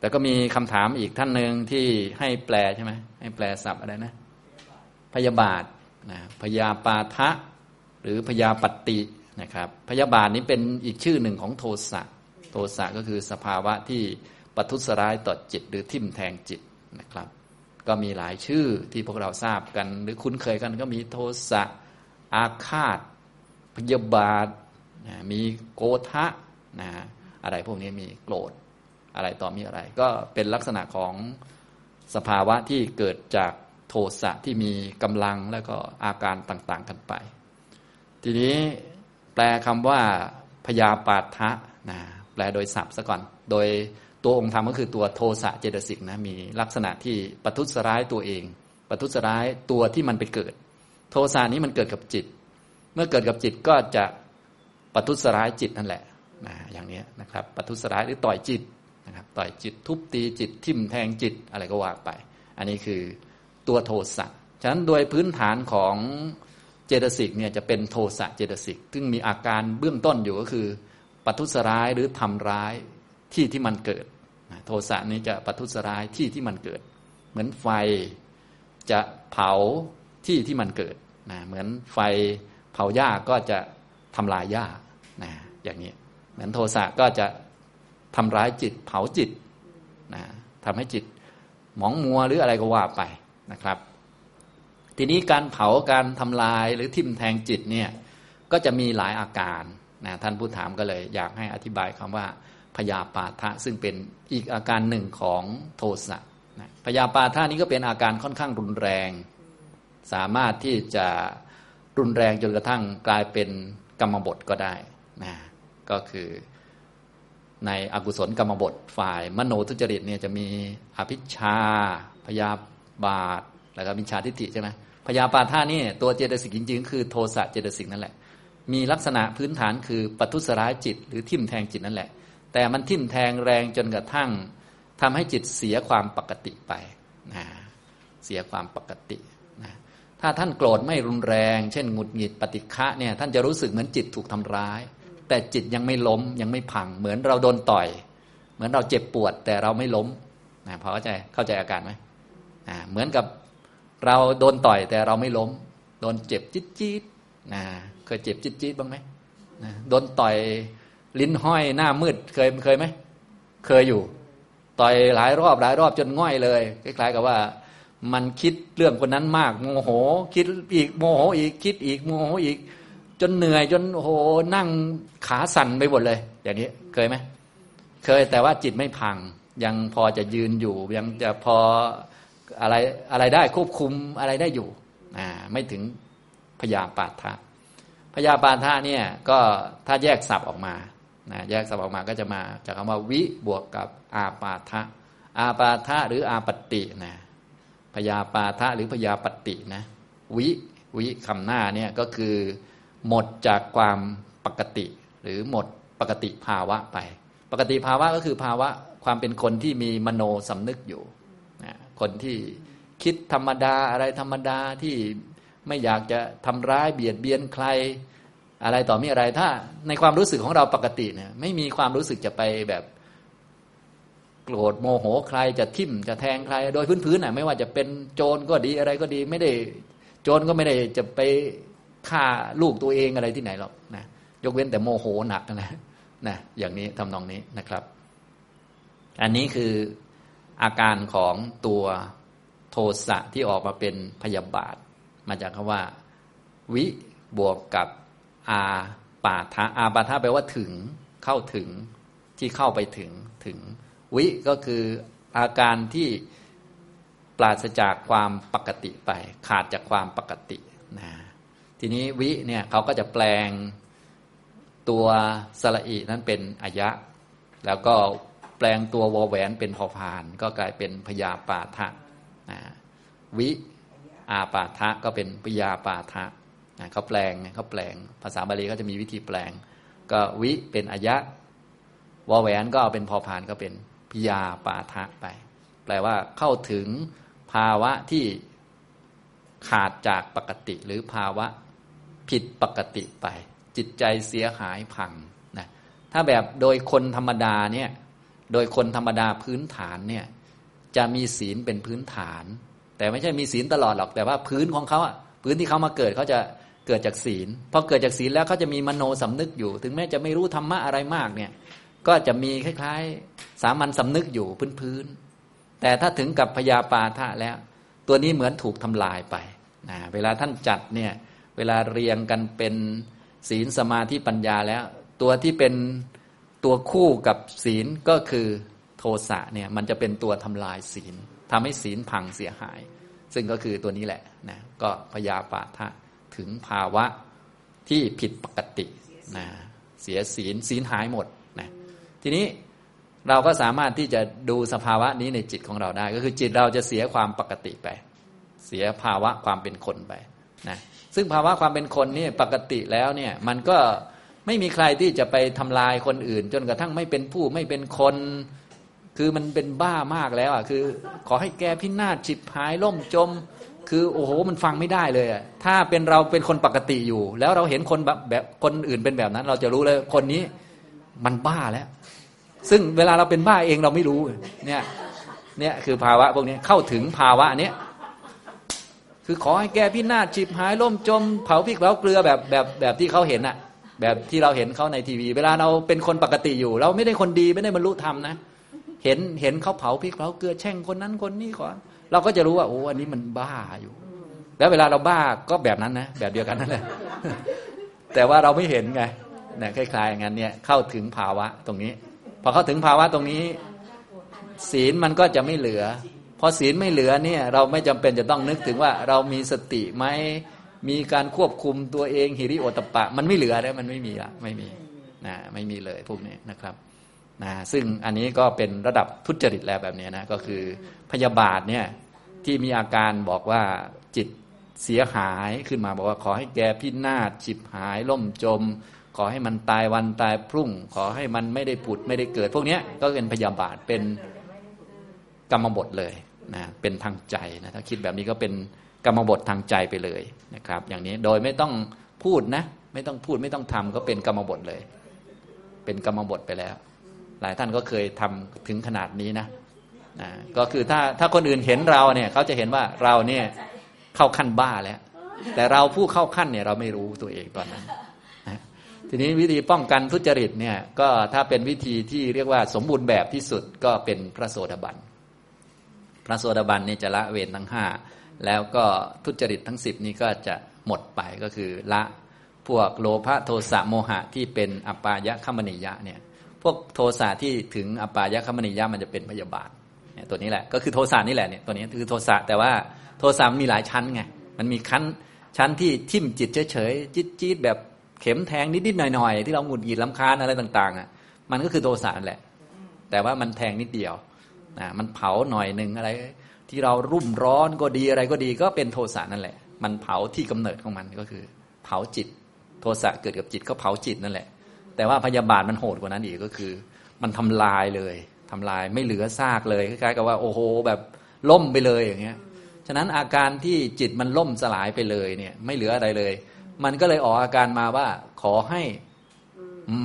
แต่ก็มีคำถามอีกท่านหนึ่งที่ให้แปลใช่ไหมให้แปลศัพท์อะไรนะ พยาบาทนะพยาปาทะ หรือพยาปฏินะครับพยาบาทนี้เป็นอีกชื่อหนึ่งของโทสะโทสะก็คือสภาวะที่ปัทุสร้ายต่อจิต หรือทิ่มแทงจิตนะครับ ก็มีหลายชื่อที่พวกเราทราบกัน หรือคุ้นเคยกันก็มีโทสะอาฆาต พยาบาทนะมีโกทะนะอะไรพวกนี้มีโกรธ อะไรต่อมีอะไร ก็เป็นลักษณะของสภาวะที่เกิดจากโทสะที่มีกำลังแล้วก็อาการต่างๆกันไป ทีนี้แปลคำว่าพยาปาทะนะแปลโดยศัพท์ซะก่อน โดยตัวองค์ธรรมก็คือตัวโทสะเจตสิกนะมีลักษณะที่ปัทุสร้ายตัวเองปัทุสร้ายตัวที่มันไปเกิด โทสะนี้มันเกิดกับจิต เมื่อเกิดกับจิตก็จะปัทุสร้ายจิตนั่นแหละนะอย่างนี้นะครับปัทุสร้ายหรือต่อยจิต นะครับต่อยจิตทุบตีจิตทิ่มแทงจิตอะไรก็ว่าไป อันนี้คือตัวโทสะฉะนั้นโดยพื้นฐานของเจตสิกเนี่ยจะเป็นโทสะเจตสิกซึ่งมีอาการเบื้องต้นอยู่ก็คือปัทุสร้ายหรือทำร้ายที่ที่มันเกิด โทสะนี้จะปัทุสร้ายที่ที่มันเกิด เหมือนไฟจะเผาที่ที่มันเกิดนะเหมือนไฟเผาหญ้าก็จะทำลายหญ้านะอย่างนี้เหมือนโทสะก็จะ ทำร้ายจิตเผาจิตนะทำให้จิตหมองมัวหรืออะไรก็ว่าไปนะครับ ทีนี้การเผาการทำลายหรือทิ่มแทงจิตเนี่ยก็จะมีหลายอาการนะท่านผู้ถามก็เลย อยากให้อธิบายคำว่าพยาปาทะซึ่งเป็นอีกอาการหนึ่งของโทสะนะพยาปาทะนี้ก็เป็นอาการค่อนข้างรุนแรง สามารถที่จะรุนแรงจนกระทั่งกลายเป็นกรรมบทก็ได้นะก็คือ ในอกุศลกรรมบทฝ่ายมโนทุจริตเนี่ยจะมีอภิชาพยาบาทแล้วก็มิชาทิฏฐิใช่ไหมพยาปาท่านี่ตัวเจตสิกจริง ๆ คือโทสะเจตสิกนั่นแหละ มีลักษณะพื้นฐานคือปัทุสร้ายจิต หรือทิ่มแทงจิตนั่นแหละ แต่มันทิ่มแทงแรงจนกระทั่งทำให้จิตเสียความปกติไปนะเสียความปกตินะถ้าท่านโกรธไม่รุนแรง เช่นหงุดหงิดปฏิฆะเนี่ยท่านจะรู้สึกเหมือนจิตถูกทำร้าย แต่จิตยังไม่ล้มยังไม่พัง เหมือนเราโดนต่อย เหมือนเราเจ็บปวด แต่เราไม่ล้มนะพอเข้าใจเข้าใจอาการไหมอ่าเหมือนกับเราโดนต่อยแต่เราไม่ล้ม โดนเจ็บจิ๊ดจิ๊ดนะเคยเจ็บจิ๊ดจิ๊ดบ้างไหมนะโดนต่อยลิ้นห้อยหน้ามืดเคยเคยไหมเคยอยู่ ต่อยหลายรอบหลายรอบจนง่อยเลยคล้ายๆกับว่ามันคิดเรื่องคนนั้นมากโมโห คิดอีกโมโหอีกคิดอีกโมโหอีก จนเหนื่อยจนโอ้โหนั่งขาสั่นไปหมดเลย อย่างนี้เคยไหมเคยแต่ว่าจิตไม่พัง ยังพอจะยืนอยู่ ยังจะพออะไรอะไรได้ควบคุมอะไรได้อยู่อ่าไม่ถึงพยาปาทะพยาปาทะเนี่ยก็ถ้าแยกศัพท์ออกมานะแยกศัพท์ออกมาก็จะมาจากคำว่าวิบวกกับอาปาทะอาปาทะหรืออาปตินะพยาปาทะหรือพยาปตินะ วิวิคำหน้าเนี่ยก็คือ หมดจากความปกติ หรือหมดปกติภาวะไป ปกติภาวะก็คือภาวะความเป็นคนที่มีมโนสำนึกอยู่คนที่คิดธรรมดาอะไรธรรมดาที่ไม่อยากจะทำร้ายเบียดเบียนใคร อะไรต่อมีอะไรถ้าในความรู้สึกของเราปกติเนี่ยไม่มีความรู้สึกจะไปแบบโกรธโมโหใครจะทิ่มจะแทงใคร โดยพื้นๆน่ะไม่ว่าจะเป็นโจรก็ดีอะไรก็ดีไม่ได้ โจรก็ไม่ได้จะไป ฆ่าลูกตัวเองอะไรที่ไหนหรอกนะยกเว้นแต่โมโหหนักนะนะอย่างนี้ทำนองนี้นะครับ อันนี้คืออาการของตัวโทสะที่ออกมาเป็นพยาบาท มาจากคำว่า วิบวกกับอาปาทะอาปาทะแปลว่าถึงเข้าถึงที่เข้าไปถึงถึง วิก็คืออาการที่ปราศจากความปกติไป ขาดจากความปกตินะ ทีนี้วิเนี่ยเขาก็จะแปลงตัวสระอีนั้นเป็นอายะ แล้วก็แปลงตัววอแหวนเป็นพอพาน ก็กลายเป็นพยาปาทะนะวิอาปาทะก็เป็นพยาปาทะนะเขาแปลงเขาแปลงภาษาบาลีเขาจะมีวิธีแปลง ก็วิเป็นอายะวอแหวนก็เอาเป็นพอพานก็เป็นพยาปาทะไป แปลว่าเข้าถึงภาวะที่ขาดจากปกติหรือภาวะ ผิดปกติไป จิตใจเสียหายพังนะถ้าแบบโดยคนธรรมดาเนี่ยโดยคนธรรมดาพื้นฐานเนี่ยจะมีศีลเป็นพื้นฐาน แต่ไม่ใช่มีศีลตลอดหรอกแต่ว่าพื้นของเขาอะพื้นที่เขามาเกิดเขาจะเกิดจากศีลพอเกิดจากศีลแล้วเขาจะมีมโนสำนึกอยู่ ถึงแม้จะไม่รู้ธรรมะอะไรมากเนี่ยก็จะมีคล้ายๆ สามัญสำนึกอยู่พื้นๆแต่ถ้าถึงกับพยาปาทะแล้ว ตัวนี้เหมือนถูกทำลายไปนะเวลาท่านจัดเนี่ย เวลาเรียงกันเป็นศีลสมาธิปัญญาแล้ว ตัวที่เป็นตัวคู่กับศีลก็คือโทสะเนี่ยมันจะเป็นตัวทำลายศีลทำให้ศีลพังเสียหาย ซึ่งก็คือตัวนี้แหละนะก็พยาปาทะถึงภาวะที่ผิดปกตินะเสียศีลศีลหายหมดนะทีนี้เราก็สามารถที่จะดูสภาวะนี้ในจิตของเราได้ ก็คือจิตเราจะเสียความปกติไป เสียภาวะความเป็นคนไปนะ ซึ่งภาวะความเป็นคนนี่ปกติแล้วเนี่ยมันก็ไม่มีใครที่จะไปทำลายคนอื่น จนกระทั่งไม่เป็นผู้ไม่เป็นคน คือมันเป็นบ้ามากแล้วอะคือ ขอให้แกพินาศฉิบหายล่มจม คือโอ้โหมันฟังไม่ได้เลยอะถ้าเป็นเราเป็นคนปกติอยู่ แล้วเราเห็นคนแบบแบบคนอื่นเป็นแบบนั้น เราจะรู้เลยคนนี้มันบ้าแล้ว ซึ่งเวลาเราเป็นบ้าเองเราไม่รู้เนี่ยเนี่ยคือภาวะพวกนี้เข้าถึงภาวะเนี้ย คือขอให้แกพินาศฉิบหายล่มจม เผาพริกเผาเกลือแบบแบบแบบที่เขาเห็นอะแบบที่เราเห็นเขาในทีวี เวลาเราเป็นคนปกติอยู่ เราไม่ได้คนดีไม่ได้บรรลุธรรมนะ เห็นเห็นเขาเผาพริกเผาเกลือแช่งคนนั้นคนนี้ก่อเราก็จะรู้ว่าโอ้อันนี้มันบ้าอยู่ แล้วเวลาเราบ้าก็แบบนั้นนะแบบเดียวกันนั่นแหละแต่ว่าเราไม่เห็นไงเนี่ยคล้ายๆอย่างนั้นเนี่ยเข้าถึงภาวะตรงนี้ พอเข้าถึงภาวะตรงนี้ ศีลมันก็จะไม่เหลือ พอศีลไม่เหลือเนี่ยเราไม่จำเป็นจะต้องนึกถึงว่าเรามีสติไหมมีการควบคุมตัวเองหิริโอตปะ มันไม่เหลือแล้วมันไม่มีละไม่มีนะไม่มีเลยพวกนี้นะครับนะซึ่งอันนี้ก็เป็นระดับทุจริตแล้วแบบนี้นะก็คือพยาบาทเนี่ยที่มีอาการบอกว่าจิตเสียหายขึ้นมาบอกว่าขอให้แกพินาศฉิบหายล่มจม ขอให้มันตายวันตายพรุ่ง ขอให้มันไม่ได้ผุดไม่ได้เกิด พวกนี้ก็เป็นพยาบาทเป็นกรรมบทเลย นะเป็นทางใจนะถ้าคิดแบบนี้ก็เป็นกรรมบททางใจไปเลยนะครับ อย่างนี้โดยไม่ต้องพูดนะ ไม่ต้องพูดไม่ต้องทำก็เป็นกรรมบทเลย เป็นกรรมบทไปแล้ว หลายท่านก็เคยทำถึงขนาดนี้นะนะก็คือถ้าถ้าคนอื่นเห็นเราเนี่ยเขาจะเห็นว่าเราเนี่ยเข้าขั้นบ้าแล้ว แต่เราผู้เข้าขั้นเนี่ยเราไม่รู้ตัวเองตอนนั้นทีนี้วิธีป้องกันทุจริตเนี่ยก็ถ้าเป็นวิธีที่เรียกว่าสมบูรณ์แบบที่สุดก็เป็นพระโสดาบัน ระโสดาบันนี่จะละเวรทั้งห้าแล้วก็ทุจริตทั้งสิบนี้ก็จะหมดไปก็คือละพวกโลภะโทสะโมหะที่เป็นอปายะขมนิยะเนี่ยพวกโทสะที่ถึงอปายะขมนิยะมันจะเป็นพยาบาทเนี่ยตัวนี้แหละก็คือโทสะนี่แหละเนี่ยตัวนี้คือโทสะแต่ว่าโทสะมันมีหลายชั้นไงมันมีชั้นชั้นที่ทิ่มจิตเฉยๆจี๊ดๆแบบเข็มแทงนิดๆหน่อยๆที่เราหงุดหงิดลำคาญอะไรต่างๆอะมันก็คือโทสะนั่นแหละ แต่ว่ามันแทงนิดเดียว นะมันเผาหน่อยหนึ่งอะไร ที่เรารุ่มร้อนก็ดีอะไรก็ดีก็เป็นโทสะนั่นแหละ มันเผาที่กำเนิดของมันก็คือ เผาจิต โทสะเกิดกับจิตก็เผาจิตนั่นแหละ แต่ว่าพยาบาทมันโหดกว่านั้นอีกก็คือ มันทำลายเลยทำลายไม่เหลือซากเลยคล้ายๆกับว่าโอ้โหแบบล่มไปเลยอย่างเงี้ยฉะนั้นอาการที่จิตมันล่มสลายไปเลยเนี่ย ไม่เหลืออะไรเลย มันก็เลยออกอาการมาว่า ขอให้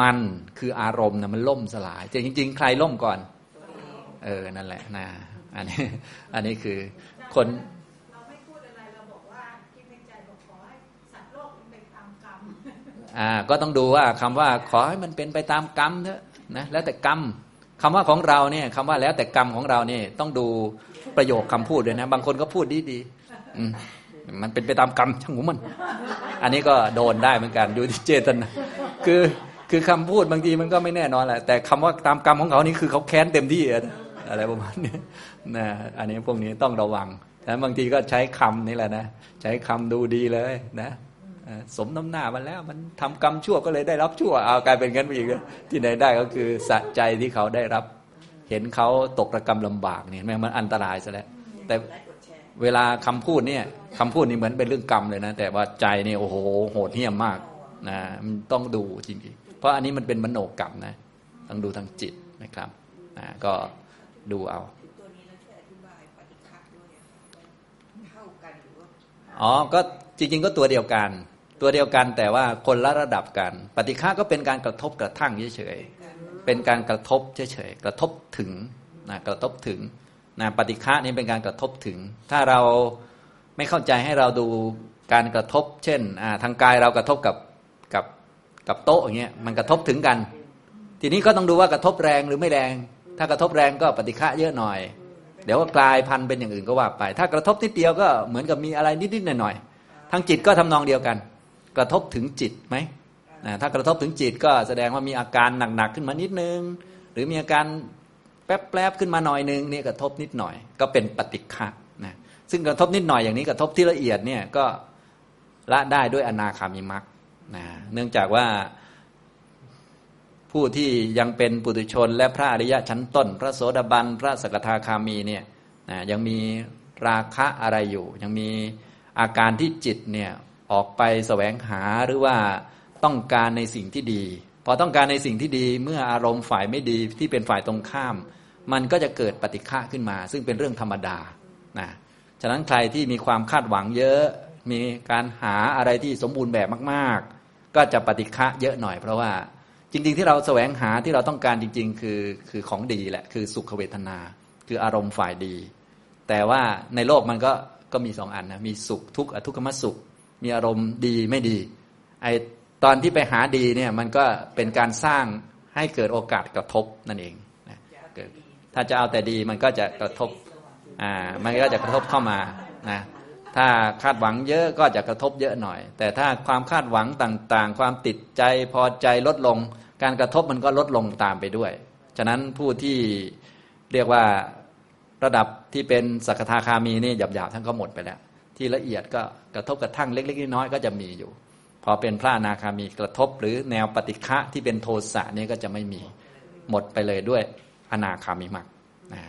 มันคืออารมณ์นะมันล่มสลายแต่จริง ๆ ใครล่มก่อน เออ นั่นแหละนะอันนี้ อันนี้คือคนเราไม่พูดอะไรเราบอกว่าคิดในใจบอกขอให้สัตว์โลกมันเป็นตามกรรมอ่าก็ต้องดูว่าคำว่าขอให้มันเป็นไปตามกรรมเถอะนะแล้วแต่กรรมคำว่าของเราเนี่ยคำว่าแล้วแต่กรรมของเราเนี่ยต้องดูประโยคคำพูดด้วยนะ บางคนก็พูดดีดีๆอืมมันเป็นไปตามกรรมช่างหัวมัน อันนี้ก็โดนได้เหมือนกันอยู่ที่เจตนาคือคือคำพูดบางทีมันก็ไม่แน่นอนแหละแต่คำว่าตามกรรมของเขานี่คือเขาแค้นเต็มที่อะ อะไรประมาณนี้นะอันนี้พวกนี้ต้องระวังแต่บางทีก็ใช้คำนี่แหละนะ ใช้คำดูดีเลยนะสมน้ำหน้ามันแล้วมันทำกรรมชั่วก็เลยได้รับชั่วเอากลายเป็นงั้นไปอีกที่ไหนได้ก็คือสะใจที่เขาได้รับ เห็นเขาตกระกรรมลำบากเนี่ยแม่มันอันตรายซะแล้วแต่เวลาคำพูดเนี่ยคำพูดนี่เหมือนเป็นเรื่องกรรมเลยนะ แต่ว่าใจนี่โอ้โหโหดเหี้ยมมากนะมันต้องดูจริงๆเพราะอันนี้มันเป็นมโนกรรมนะต้องดูทางจิตนะครับนะก็ ดูเอาตัวนี้เราช่วยอธิบายปฏิฆะด้วยอะเท่ากันหรือว่าอ๋อ ก็จริง ๆ ก็ตัวเดียวกัน ตัวเดียวกันแต่ว่าคนละระดับกัน ปฏิฆาก็เป็นการกระทบกระทั่งเฉยๆเป็นการกระทบเฉยๆกระทบถึงนะกระทบถึงนะปฏิฆะนี่เป็นการกระทบถึง ถ้าเราไม่เข้าใจให้เราดูการกระทบ เช่นทางกายเรากระทบกับกับกับโต๊ะอย่างเงี้ยมันกระทบถึงกัน ทีนี้ก็ต้องดูว่ากระทบแรงหรือไม่แรง ถ้ากระทบแรงก็ปฏิฆะเยอะหน่อย เดี๋ยวก็กลายพันธุ์เป็นอย่างอื่นก็ว่าไป ถ้ากระทบนิดเดียวก็เหมือนกับมีอะไรนิดๆหน่อยๆทางจิตก็ทำนองเดียวกัน กระทบถึงจิตไหมถ้ากระทบถึงจิตก็แสดงว่ามีอาการหนักๆขึ้นมานิดนึง หรือมีอาการแป๊บๆขึ้นมาหน่อยนึงนี่กระทบนิดหน่อย ก็เป็นปฏิฆะนะซึ่งกระทบนิดหน่อยอย่างนี้กระทบที่ละเอียดเนี่ยก็ละได้ด้วยอนาคามิมักนะเนื่องจากว่า ผู้ที่ยังเป็นปุถุชน และพระอริยะชั้นต้น พระโสดาบันพระสกทาคามีเนี่ยนะยังมีราคะอะไรอยู่ ยังมีอาการที่จิตเนี่ยออกไปแสวงหาหรือว่าต้องการในสิ่งที่ดี พอต้องการในสิ่งที่ดีเมื่ออารมณ์ฝ่ายไม่ดีที่เป็นฝ่ายตรงข้าม มันก็จะเกิดปฏิฆะขึ้นมา ซึ่งเป็นเรื่องธรรมดานะฉะนั้นใครที่มีความคาดหวังเยอะ มีการหาอะไรที่สมบูรณ์แบบมาก ๆ ก็จะปฏิฆะเยอะหน่อยเพราะว่า จริง ๆ ที่เราแสวงหาที่เราต้องการจริง ๆ คือคือของดีแหละ คือสุขเวทนา คืออารมณ์ฝ่ายดี แต่ว่าในโลกมันก็ก็มีสองอันนะมีสุขทุกข์อทุกขมสุข มีอารมณ์ดีไม่ดีไอตอนที่ไปหาดีเนี่ยมันก็เป็นการสร้างให้เกิดโอกาสกระทบนั่นเองนะถ้าจะเอาแต่ดีมันก็จะกระทบอ่ามันก็จะกระทบเข้ามานะ ถ้าคาดหวังเยอะก็จะกระทบเยอะหน่อย แต่ถ้าความคาดหวังต่างๆ ความติดใจพอใจลดลง การกระทบมันก็ลดลงตามไปด้วย ฉะนั้นผู้ที่เรียกว่าระดับที่เป็นสักทาคามีนี่หยาบๆท่านก็หมดไปแล้ว ที่ละเอียดก็กระทบกระทั่งเล็กๆน้อยๆก็จะมีอยู่ พอเป็นพระนาคามีกระทบ หรือแนวปฏิฆะที่เป็นโทสะนี่ก็จะไม่มีหมดไปเลยด้วยอนาคามิมักนะ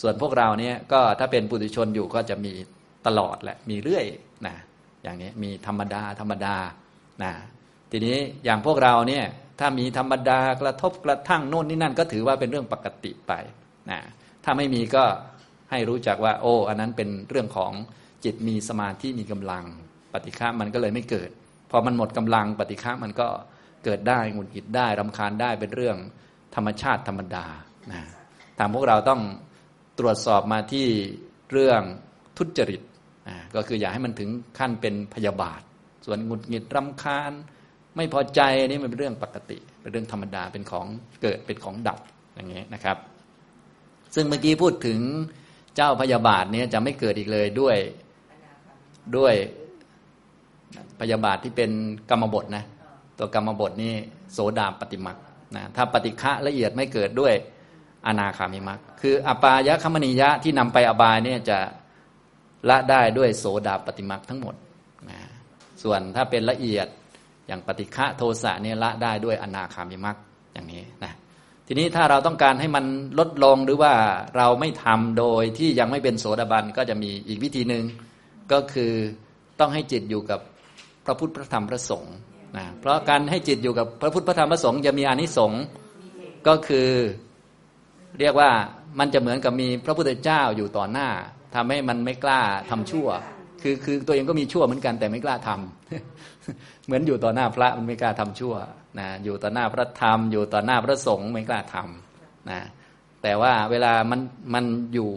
ส่วนพวกเราเนี่ยก็ถ้าเป็นปุถุชนอยู่ก็จะมี ตลอดแหละมีเรื่อยนะอย่างนี้มีธรรมดาธรรมดานะทีนี้อย่างพวกเราเนี่ยถ้ามีธรรมดากระทบกระทั่งโน่นนี่นั่นก็ถือว่าเป็นเรื่องปกติไปนะถ้าไม่มีก็ให้รู้จักว่า โอ้ อันนั้นเป็นเรื่องของจิตมีสมาธิมีกำลัง ปฏิฆะมันก็เลยไม่เกิดพอมันหมดกำลัง ปฏิฆะมันก็เกิดได้หงุดหงิดได้รำคาญได้เป็นเรื่องธรรมชาติธรรมดานะทางพวกเราต้องตรวจสอบมาที่เรื่องทุจริต ก็คืออย่าให้มันถึงขั้นเป็นพยาบาท ส่วนหงุดหงิดรำคาญ ไม่พอใจนี่มันเป็นเรื่องปกติ เป็นเรื่องธรรมดาเป็นของเกิดเป็นของดับอย่างนี้นะครับ ซึ่งเมื่อกี้พูดถึงเจ้าพยาบาทนี้จะไม่เกิดอีกเลยด้วยด้วยพยาบาทที่เป็นกรรมบทนะตัวกรรมบทนี่โสดาปฏิมักนะถ้าปฏิฆะละเอียดไม่เกิดด้วยอนาคามิมักคืออปายะคมณียะที่นำไปอบายเนี่ยจะ ละได้ด้วยโสดาปฏิมักทั้งหมดนะส่วนถ้าเป็นละเอียดอย่างปฏิฆะโทสะเนี่ยละได้ด้วยอนาคามิมักอย่างนี้นะทีนี้ถ้าเราต้องการให้มันลดลงหรือว่าเราไม่ทำโดยที่ยังไม่เป็นโสดาบันก็จะมีอีกวิธีหนึ่งก็คือต้องให้จิตอยู่กับพระพุทธพระธรรมพระสงฆ์นะเพราะการให้จิตอยู่กับพระพุทธพระธรรมพระสงฆ์จะมีอานิสงส์ก็คือเรียกว่ามันจะเหมือนกับมีพระพุทธเจ้าอยู่ต่อหน้า ทำให้มันไม่กล้าทำชั่ว คือคือตัวเองก็มีชั่วเหมือนกันแต่ไม่กล้าทำเหมือนอยู่ต่อหน้าพระมันไม่กล้าทำชั่วนะอยู่ต่อหน้าพระธรรม อยู่ต่อหน้าพระสงฆ์ไม่กล้าทำนะแต่ว่าเวลามันมันอยู่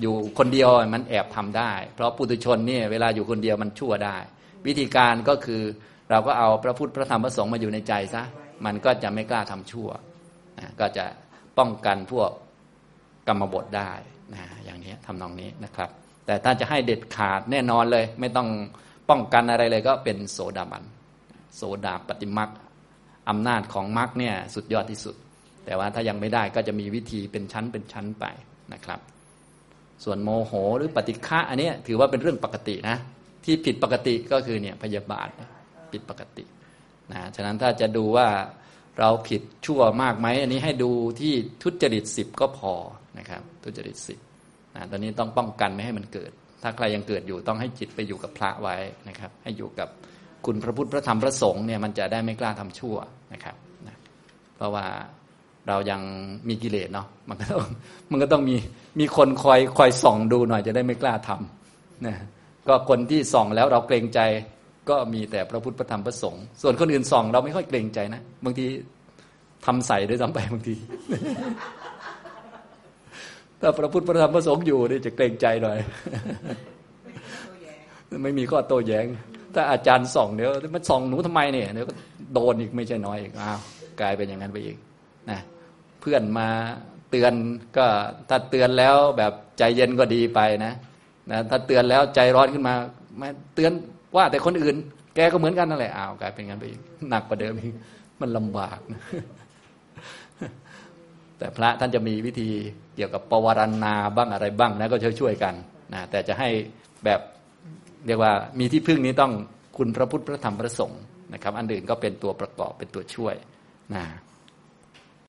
อยู่คนเดียวมันแอบทำได้ เพราะปุถุชนเนี่ยเวลาอยู่คนเดียวมันชั่วได้ วิธีการก็คือเราก็เอาพระพุทธพระธรรมพระสงฆ์มาอยู่ในใจซะมันก็จะไม่กล้าทำชั่วนะก็จะป้องกันพวกกรรมบทได้ นะอย่างนี้ทำนองนี้นะครับ แต่ถ้าจะให้เด็ดขาดแน่นอนเลย ไม่ต้องป้องกันอะไรเลย ก็เป็นโสดาบัน โสดาปฏิมักอำนาจของมักเนี่ยสุดยอดที่สุด แต่ว่าถ้ายังไม่ได้ก็จะมีวิธีเป็นชั้นเป็นชั้นไปนะครับ ส่วนโมโหหรือปฏิฆะอันนี้ถือว่าเป็นเรื่องปกตินะ ที่ผิดปกติก็คือเนี่ยพยาบาทผิดปกตินะฉะนั้นถ้าจะดูว่าเราผิดชั่วมากไหมอันนี้ให้ดูที่ทุจริตสิบก็พอ นะครับ ทุจริตสิบนะตอนนี้ต้องป้องกันไม่ให้มันเกิด ถ้าใครยังเกิดอยู่ต้องให้จิตไปอยู่กับพระไว้นะครับ ให้อยู่กับคุณพระพุทธพระธรรมพระสงฆ์เนี่ยมันจะได้ไม่กล้าทำชั่วนะครับนะเพราะว่าเรายังมีกิเลสเนาะมันก็ต้องมันก็ต้องมีมีคนคอยคอยส่องดูหน่อยจะได้ไม่กล้าทำนะก็คนที่ส่องแล้วเราเกรงใจก็มีแต่พระพุทธพระธรรมพระสงฆ์ส่วนคนอื่นส่องเราไม่ค่อยเกรงใจนะบางทีทำใส่ด้วยซ้ำไปบางที ถ้าพระพุทธพระธรรมพระสงฆ์อยู่นี่จะเกรงใจหน่อย ไม่มีข้อโต้แย้ง ถ้าอาจารย์ส่องเดี๋ยวมันส่องหนูทำไมเนี่ยเดี๋ยวก็โดนอีกไม่ใช่น้อยอีกอ้าวกลายเป็นอย่างนั้นไปอีกนะเพื่อนมาเตือนก็ถ้าเตือนแล้วแบบใจเย็นก็ดีไปนะนะถ้าเตือนแล้วใจร้อนขึ้นมามาเตือนว่าแต่คนอื่น แกก็เหมือนกันนั่นแหละอ้าวกลายเป็นอย่างนั้นไปอีกหนักกว่าเดิมอีกมันลำบากนะแต่พระท่านจะมีวิธี เกี่ยวกับปวารณาบ้างอะไรบ้างนะก็ช่วยๆกันนะแต่จะให้แบบเรียกว่ามีที่พึ่งนี้ต้องคุณพระพุทธพระธรรมพระสงฆ์นะครับ อันอื่นก็เป็นตัวประกอบเป็นตัวช่วยนะ